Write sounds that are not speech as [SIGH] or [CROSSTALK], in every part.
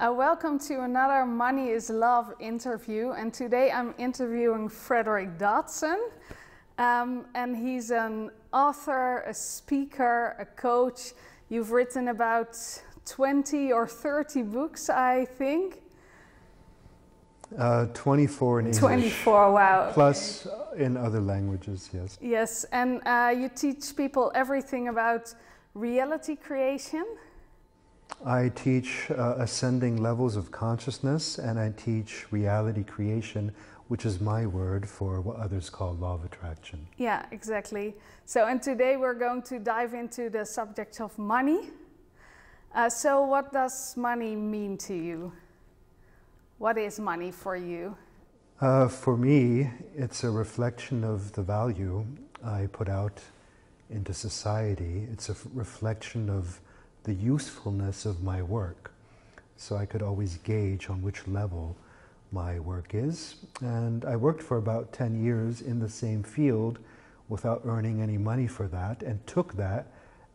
Uh, welcome to another Money is Love interview. And today I'm interviewing Frederick Dodson. Um, and he's an author, a speaker, a coach. You've written about 20 or 30 books, I think. Uh, 24 in English. 24, wow. Plus okay. in other languages, yes. Yes, and uh, you teach people everything about reality creation. I teach uh, ascending levels of consciousness and I teach reality creation, which is my word for what others call law of attraction. Yeah, exactly. So, and today we're going to dive into the subject of money. Uh, so, what does money mean to you? What is money for you? Uh, for me, it's a reflection of the value I put out into society. It's a reflection of the usefulness of my work. So I could always gauge on which level my work is. And I worked for about 10 years in the same field without earning any money for that and took that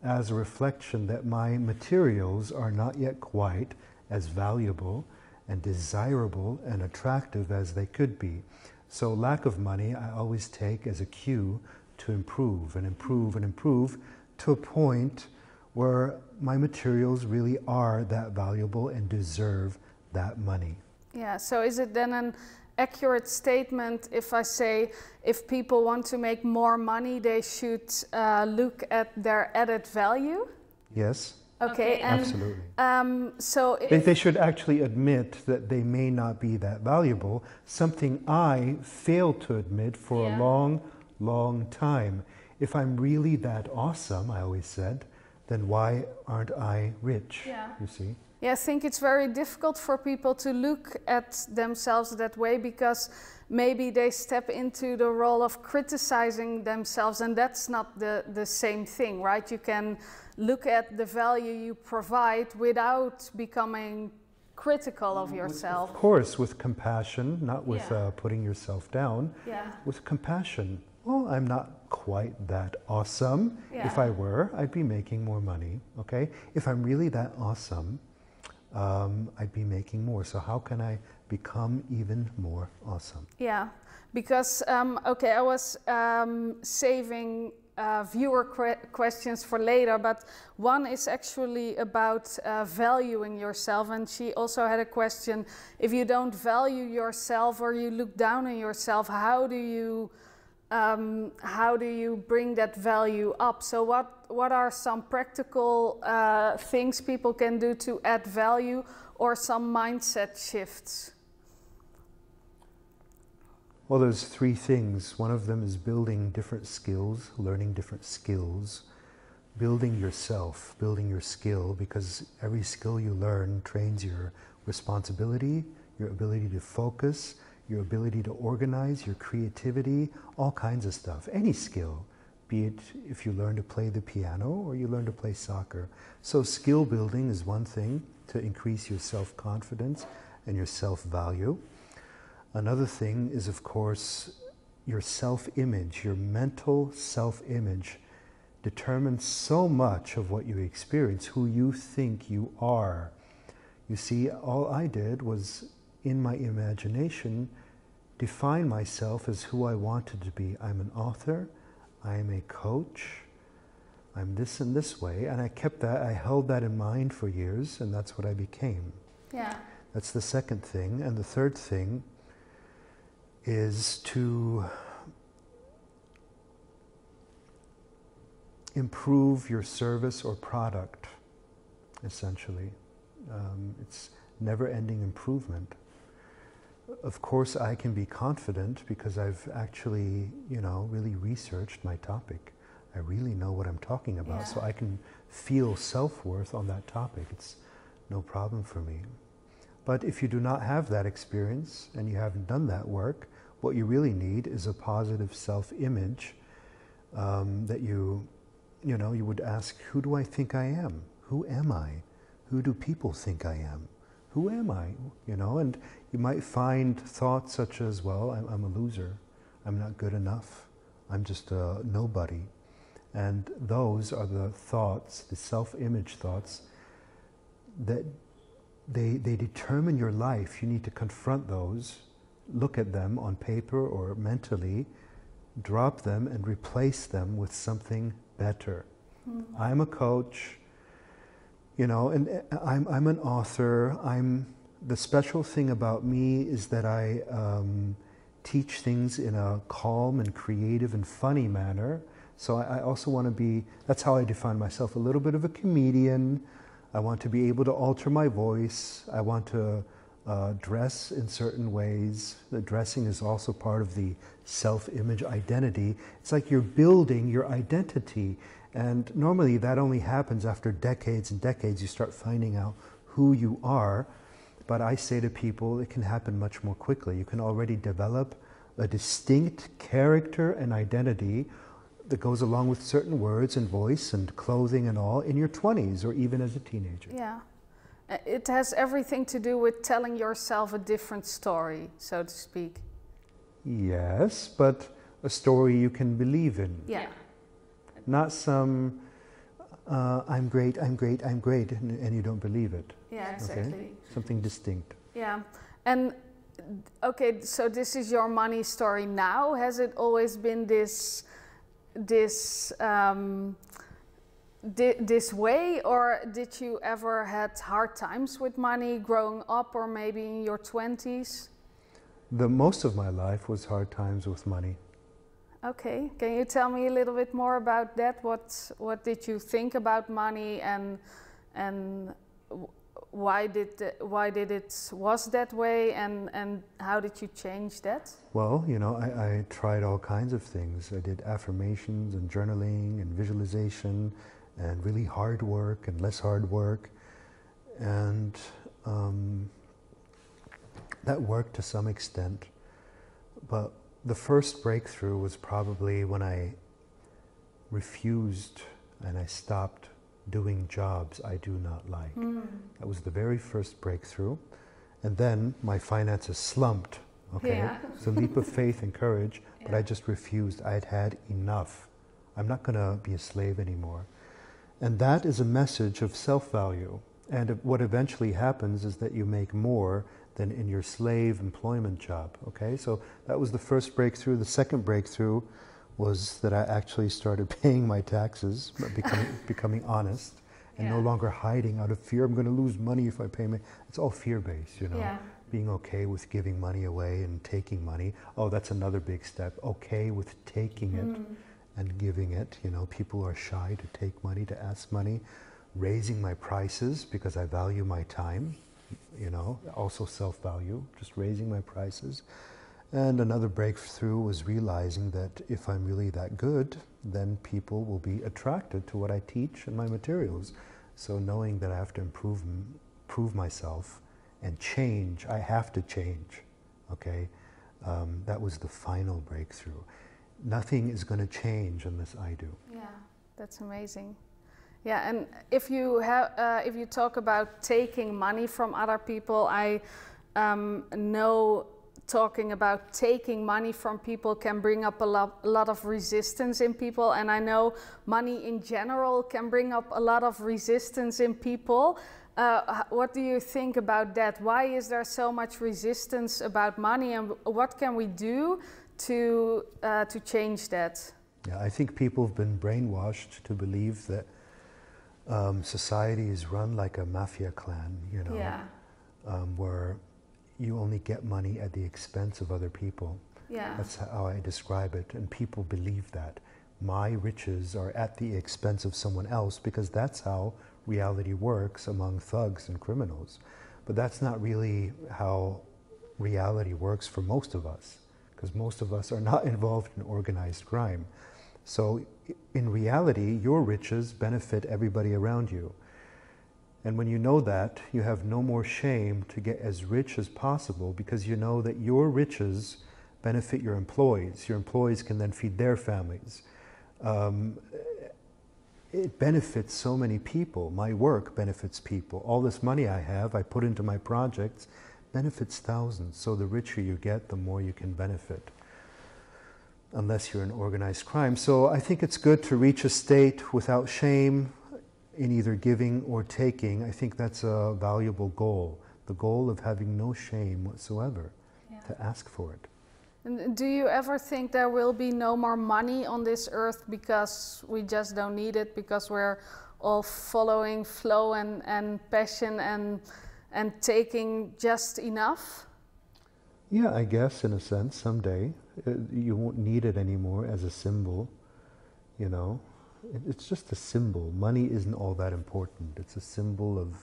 as a reflection that my materials are not yet quite as valuable and desirable and attractive as they could be. So, lack of money I always take as a cue to improve and improve and improve to a point where my materials really are that valuable and deserve that money. Yeah, so is it then an accurate statement if I say if people want to make more money, they should uh, look at their added value? Yes. Okay, and absolutely. Um, so they, they should actually admit that they may not be that valuable. Something I failed to admit for yeah. a long, long time. If I'm really that awesome, I always said, then why aren't I rich? Yeah. You see? Yeah, I think it's very difficult for people to look at themselves that way because maybe they step into the role of criticizing themselves, and that's not the, the same thing, right? You can look at the value you provide without becoming critical of yourself. Of course, with compassion, not with yeah. uh, putting yourself down. Yeah. With compassion. Well, I'm not quite that awesome. Yeah. If I were, I'd be making more money. Okay? If I'm really that awesome, um, I'd be making more. So how can I become even more awesome? Yeah, because um, okay, I was um, saving uh, viewer questions for later, but one is actually about uh, valuing yourself. And she also had a question if you don't value yourself or you look down on yourself, how do you um, how do you bring that value up? So, what, what are some practical uh, things people can do to add value or some mindset shifts? Well, there's three things. One of them is building different skills, learning different skills, building yourself, building your skill, because every skill you learn trains your responsibility, your ability to focus, your ability to organize, your creativity, all kinds of stuff. Any skill, be it if you learn to play the piano or you learn to play soccer. So, skill building is one thing to increase your self confidence and your self value. Another thing is, of course, your self image, your mental self image determines so much of what you experience, who you think you are. You see, all I did was in my imagination, define myself as who I wanted to be. I'm an author, I am a coach, I'm this and this way. And I kept that, I held that in mind for years, and that's what I became. Yeah. That's the second thing. And the third thing is to improve your service or product, essentially. Um, it's never ending improvement of course, I can be confident because I've actually, you know, really researched my topic. I really know what I'm talking about, yeah. so I can feel self worth on that topic. It's no problem for me. But if you do not have that experience and you haven't done that work, what you really need is a positive self image um, that you, you know, you would ask, who do I think I am? Who am I? Who do people think I am? Who am I? You know, and you might find thoughts such as, well, I'm, I'm a loser. I'm not good enough. I'm just a nobody. And those are the thoughts, the self image thoughts, that they, they determine your life. You need to confront those, look at them on paper or mentally, drop them and replace them with something better. Mm-hmm. I'm a coach, you know, and uh, I'm, I'm an author. I'm, the special thing about me is that I um, teach things in a calm and creative and funny manner. So I, I also want to be, that's how I define myself, a little bit of a comedian. I want to be able to alter my voice. I want to uh, dress in certain ways. The dressing is also part of the self image identity. It's like you're building your identity. And normally that only happens after decades and decades. You start finding out who you are. But I say to people, it can happen much more quickly. You can already develop a distinct character and identity that goes along with certain words and voice and clothing and all in your 20s or even as a teenager. Yeah. Uh, it has everything to do with telling yourself a different story, so to speak. Yes, but a story you can believe in. Yeah. Not some, uh, I'm great, I'm great, I'm great, and, and, you don't believe it. Yeah, exactly. Okay? Something distinct. Yeah. And okay, so this is your money story now. Has it always been this, this, um, this way, or did you ever had hard times with money growing up, or maybe in your twenties? The most of my life was hard times with money. Okay, can you tell me a little bit more about that? What what did you think about money, and and why did the, why did it was that way, and and how did you change that? Well, you know, I, I tried all kinds of things. I did affirmations and journaling and visualization and really hard work and less hard work. And um, that worked to some extent. But the first breakthrough was probably when I refused and I stopped doing jobs I do not like. Mm. That was the very first breakthrough. And then my finances slumped. Okay, yeah. [LAUGHS] it's a leap of faith and courage, but yeah. I just refused. I had had enough. I'm not going to be a slave anymore. And that is a message of self value. And what eventually happens is that you make more than in your slave employment job. Okay, so that was the first breakthrough. The second breakthrough was that I actually started [LAUGHS] paying my taxes, becoming, [LAUGHS] becoming honest, and yeah. no longer hiding out of fear. I'm going to lose money if I pay my. It's all fear based, you know. Yeah. Being okay with giving money away and taking money. Oh, that's another big step. Okay with taking it. Mm and giving it. You know, people are shy to take money, to ask money. Raising my prices because I value my time, you know, also self value, just raising my prices. And another breakthrough was realizing that if I'm really that good, then people will be attracted to what I teach and my materials. So knowing that I have to improve, prove myself and change, I have to change. Okay, um, that was the final breakthrough nothing is going to change unless I do. Yeah, that's amazing. Yeah, and if you have, uh, if you talk about taking money from other people, I um, know talking about taking money from people can bring up a lot, a lot of resistance in people, and I know money in general can bring up a lot of resistance in people. Uh, what do you think about that? Why is there so much resistance about money, and what can we do to, uh, to change that? Yeah, I think people have been brainwashed to believe that um, society is run like a mafia clan, you know, yeah. um, where you only get money at the expense of other people. Yeah. That's how I describe it, and people believe that. My riches are at the expense of someone else because that's how reality works among thugs and criminals. But that's not really how reality works for most of us because most of us are not [LAUGHS] involved in organized crime. So, in reality, your riches benefit everybody around you. And when you know that, you have no more shame to get as rich as possible because you know that your riches benefit your employees. Your employees can then feed their families. Um, it benefits so many people. My work benefits people. All this money I have, I put into my projects, benefits thousands. So the richer you get, the more you can benefit, unless you're in organized crime. So I think it's good to reach a state without shame in either giving or taking, I think that's a valuable goal. The goal of having no shame whatsoever yeah. to ask for it. And do you ever think there will be no more money on this earth because we just don't need it because we're all following flow and, and passion and and taking just enough? Yeah, I guess in a sense, someday uh, you won't need it anymore as a symbol. You know, it's just a symbol. Money isn't all that important. It's a symbol of,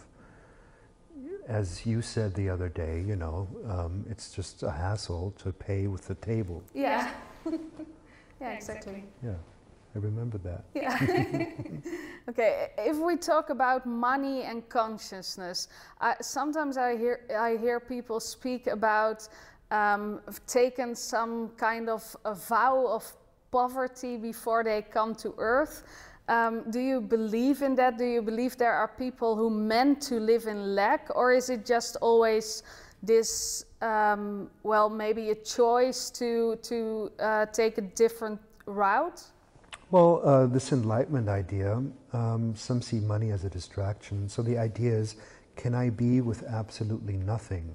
as you said the other day, you know, um, it's just a hassle to pay with the table. Yeah. yeah, [LAUGHS] exactly. Yeah. I remember that. Yeah. [LAUGHS] okay, if we talk about money and consciousness, I, sometimes I hear I hear people speak about um, taking some kind of a vow of poverty before they come to Earth. Um, do you believe in that? Do you believe there are people who meant to live in lack, or is it just always this, um, well, maybe a choice to to uh, take a different route? Well, uh, this enlightenment idea, um, some see money as a distraction. So the idea is can I be with absolutely nothing?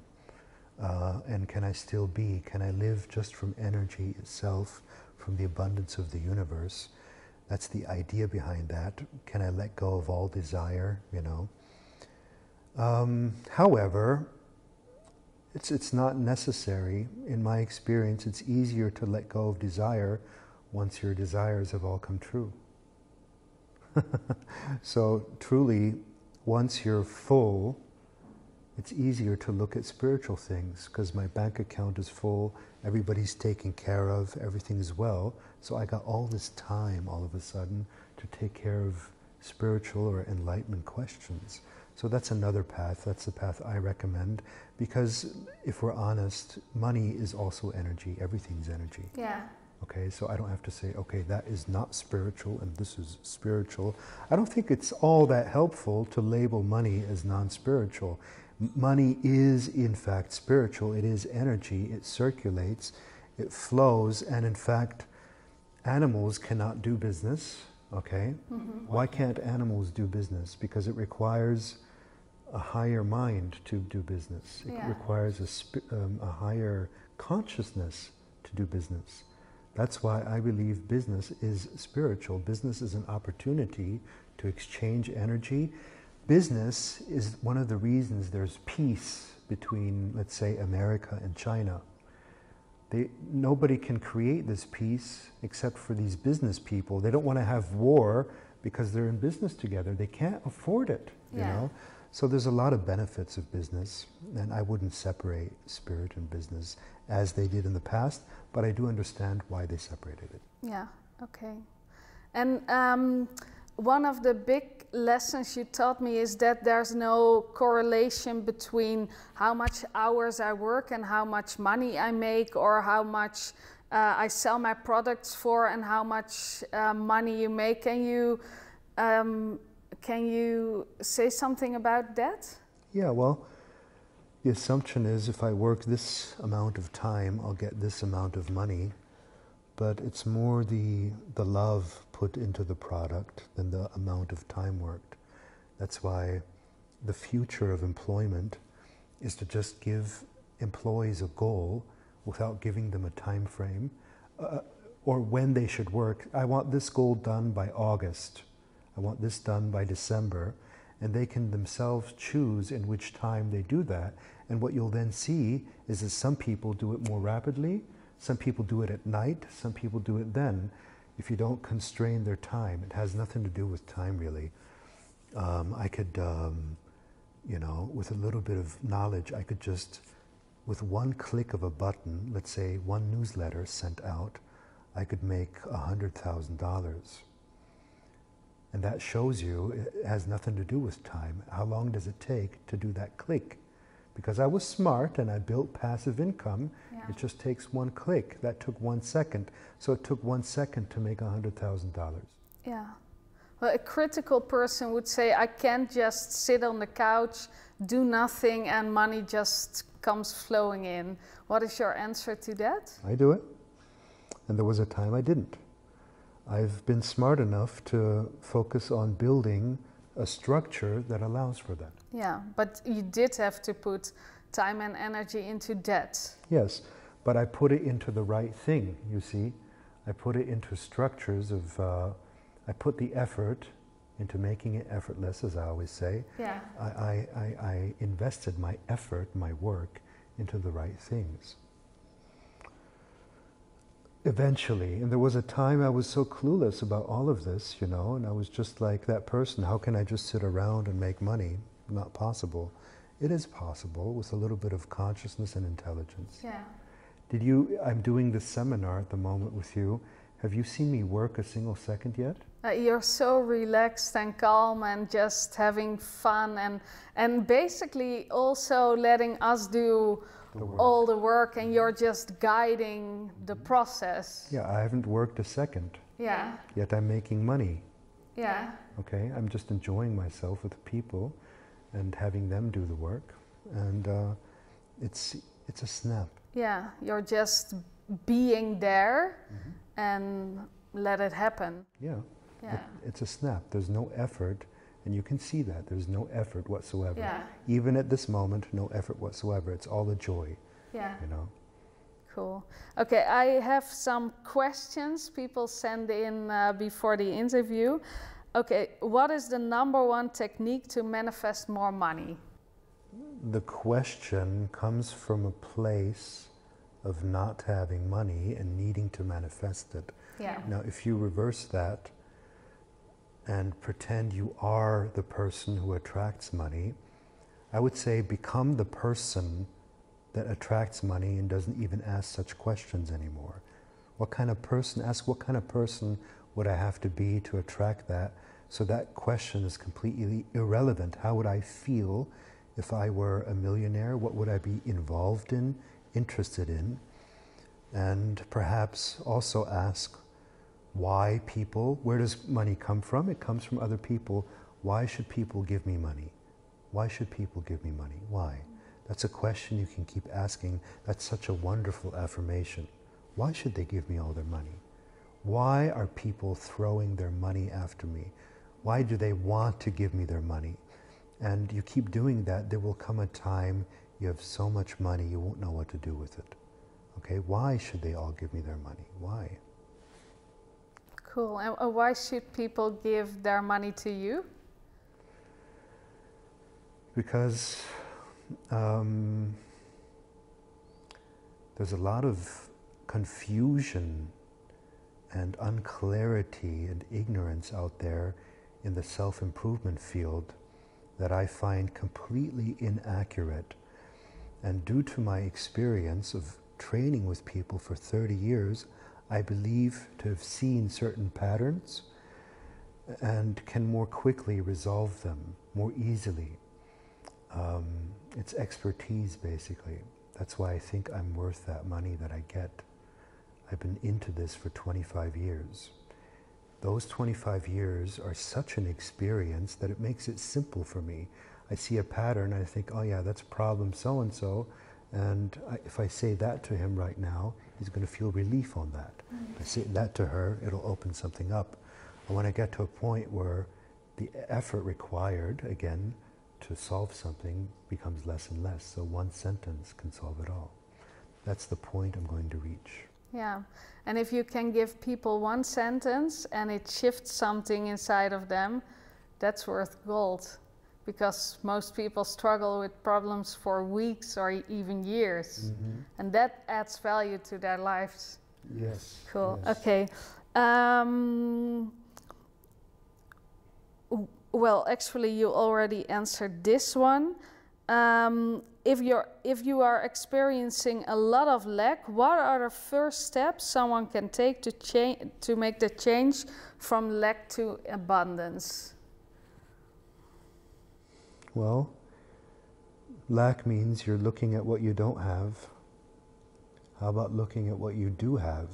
Uh, and can I still be? Can I live just from energy itself, from the abundance of the universe? That's the idea behind that. Can I let go of all desire, you know? Um, however, it's, it's not necessary. In my experience, it's easier to let go of desire once your desires have all come true. [LAUGHS] so, truly, once you're full, it's easier to look at spiritual things because my bank account is full, everybody's taken care of, everything is well. So, I got all this time all of a sudden to take care of spiritual or enlightenment questions. So that's another path. That's the path I recommend because if we're honest, money is also energy. Everything's energy. Yeah. Okay, so I don't have to say, okay, that is not spiritual and this is spiritual. I don't think it's all that helpful to label money as non spiritual. Money is, in fact, spiritual. It is energy, it circulates, it flows, and in fact, animals cannot do business. Okay? Mm-hmm. Why can't animals do business? Because it requires a higher mind to do business, it yeah. requires a, sp- um, a higher consciousness to do business. That's why I believe business is spiritual. Business is an opportunity to exchange energy. Business is one of the reasons there's peace between, let's say, America and China. They, nobody can create this peace except for these business people. They don't want to have war because they're in business together. They can't afford it, you yeah. know. So there's a lot of benefits of business, and I wouldn't separate spirit and business as they did in the past, but I do understand why they separated it. Yeah, okay. And um, one of the big lessons you taught me is that there's no correlation between how much hours I work and how much money I make, or how much uh, I sell my products for and how much uh, money you make. Can you um, can you say something about that? Yeah, well, the assumption is if I work this amount of time, I'll get this amount of money. But it's more the, the love put into the product than the amount of time worked. That's why the future of employment is to just give employees a goal without giving them a time frame uh, or when they should work. I want this goal done by August I want this done by December. And they can themselves choose in which time they do that. And what you'll then see is that some people do it more rapidly, some people do it at night, some people do it then. If you don't constrain their time, it has nothing to do with time really. Um, I could, um, you know, with a little bit of knowledge, I could just, with one click of a button, let's say one newsletter sent out, I could make $100,000 and that shows you it has nothing to do with time. How long does it take to do that click? Because I was smart and I built passive income, yeah. it just takes one click. That took one second. So it took one second to make $100,000. Yeah. Well, a critical person would say, I can't just sit on the couch, do nothing, and money just comes flowing in. What is your answer to that? I do it. And there was a time I didn't. I've been smart enough to focus on building a structure that allows for that. Yeah, but you did have to put time and energy into that. Yes, but I put it into the right thing, you see. I put it into structures of, uh, I put the effort into making it effortless, as I always say. Yeah. I, I, I, I invested my effort, my work, into the right things. Eventually, and there was a time I was so clueless about all of this, you know, and I was just like that person how can I just sit around and make money? Not possible. It is possible with a little bit of consciousness and intelligence. Yeah. Did you, I'm doing this seminar at the moment with you. Have you seen me work a single second yet? Uh, you're so relaxed and calm and just having fun and and basically also letting us do The all the work and you're just guiding the process. Yeah, I haven't worked a second, Yeah. yet I'm making money. Yeah. Okay, I'm just enjoying myself with people and having them do the work, and uh, it's it's a snap. Yeah. You're just being there and let it happen. Yeah, Yeah. it- it's a snap. There's no effort, and you can see that there's no effort whatsoever. Yeah. Even at this moment, no effort whatsoever. It's all a joy, Yeah. you know. Cool. Okay, I have some questions people send in uh, before the interview. Okay, what is the number one technique to manifest more money? The question comes from a place of not having money and needing to manifest it. Yeah. Now, if you reverse that and pretend you are the person who attracts money, I would say become the person that attracts money and doesn't even ask such questions anymore. What kind of person, ask what kind of person would I have to be to attract that? So that question is completely irrelevant. How would I feel if I were a millionaire? What would I be involved in, interested in? And perhaps also ask, why people, where does money come from? It comes from other people. Why should people give me money? Why should people give me money? Why? That's a question you can keep asking. That's such a wonderful affirmation. Why should they give me all their money? Why are people throwing their money after me? Why do they want to give me their money? And you keep doing that, there will come a time you have so much money you won't know what to do with it. Okay, why should they all give me their money? Why? Cool. And uh, why should people give their money to you? because um, there's a lot of confusion and unclarity and ignorance out there in the self improvement field that I find completely inaccurate. And due to my experience of training with people for 30 years, I believe to have seen certain patterns and can more quickly resolve them more easily. Um, it's expertise, basically. That's why I think I'm worth that money that I get. I've been into this for 25 years. Those 25 years are such an experience that it makes it simple for me. I see a pattern, I think, oh yeah, that's problem so and so, and I, if I say that to him right now, he's going to feel relief on that. Mm-hmm. If I say that to her, it'll open something up. And when I get to a point where the effort required, again, to solve something becomes less and less. So one sentence can solve it all. That's the point I'm going to reach. Yeah. And if you can give people one sentence and it shifts something inside of them, that's worth gold. Because most people struggle with problems for weeks or even years. And that adds value to their lives. Yes. Cool. yes. Okay. Um, well, actually, you already answered this one. Um, if you're if you are experiencing a lot of lack, what are the first steps someone can take to change to make the change from lack to abundance? Well, lack means you're looking at what you don't have. How about looking at what you do have?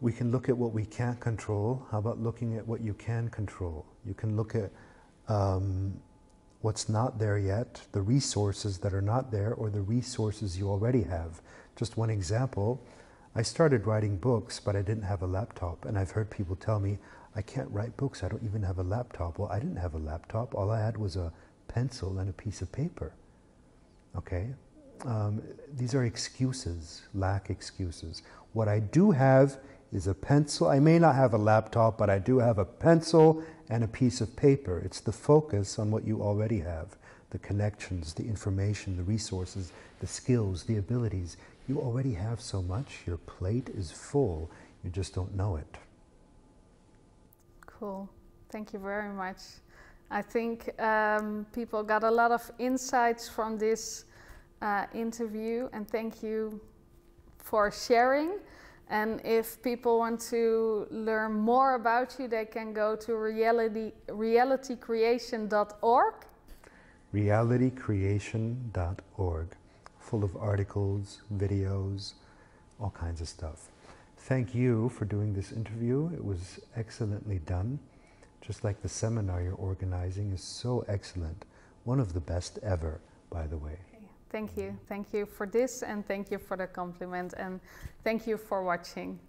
We can look at what we can't control. How about looking at what you can control? You can look at um, what's not there yet, the resources that are not there, or the resources you already have. Just one example I started writing books, but I didn't have a laptop. And I've heard people tell me, I can't write books, I don't even have a laptop. Well, I didn't have a laptop. All I had was a pencil and a piece of paper. Okay? Um, these are excuses, lack excuses. What I do have is a pencil. I may not have a laptop, but I do have a pencil and a piece of paper. It's the focus on what you already have the connections, the information, the resources, the skills, the abilities. You already have so much. Your plate is full. You just don't know it. Cool. Thank you very much. I think um, people got a lot of insights from this uh, interview, and thank you for sharing. And if people want to learn more about you, they can go to reality, realitycreation.org. Realitycreation.org, full of articles, videos, all kinds of stuff. Thank you for doing this interview. It was excellently done. Just like the seminar you're organizing is so excellent. One of the best ever, by the way. Thank you. Thank you for this and thank you for the compliment and thank you for watching.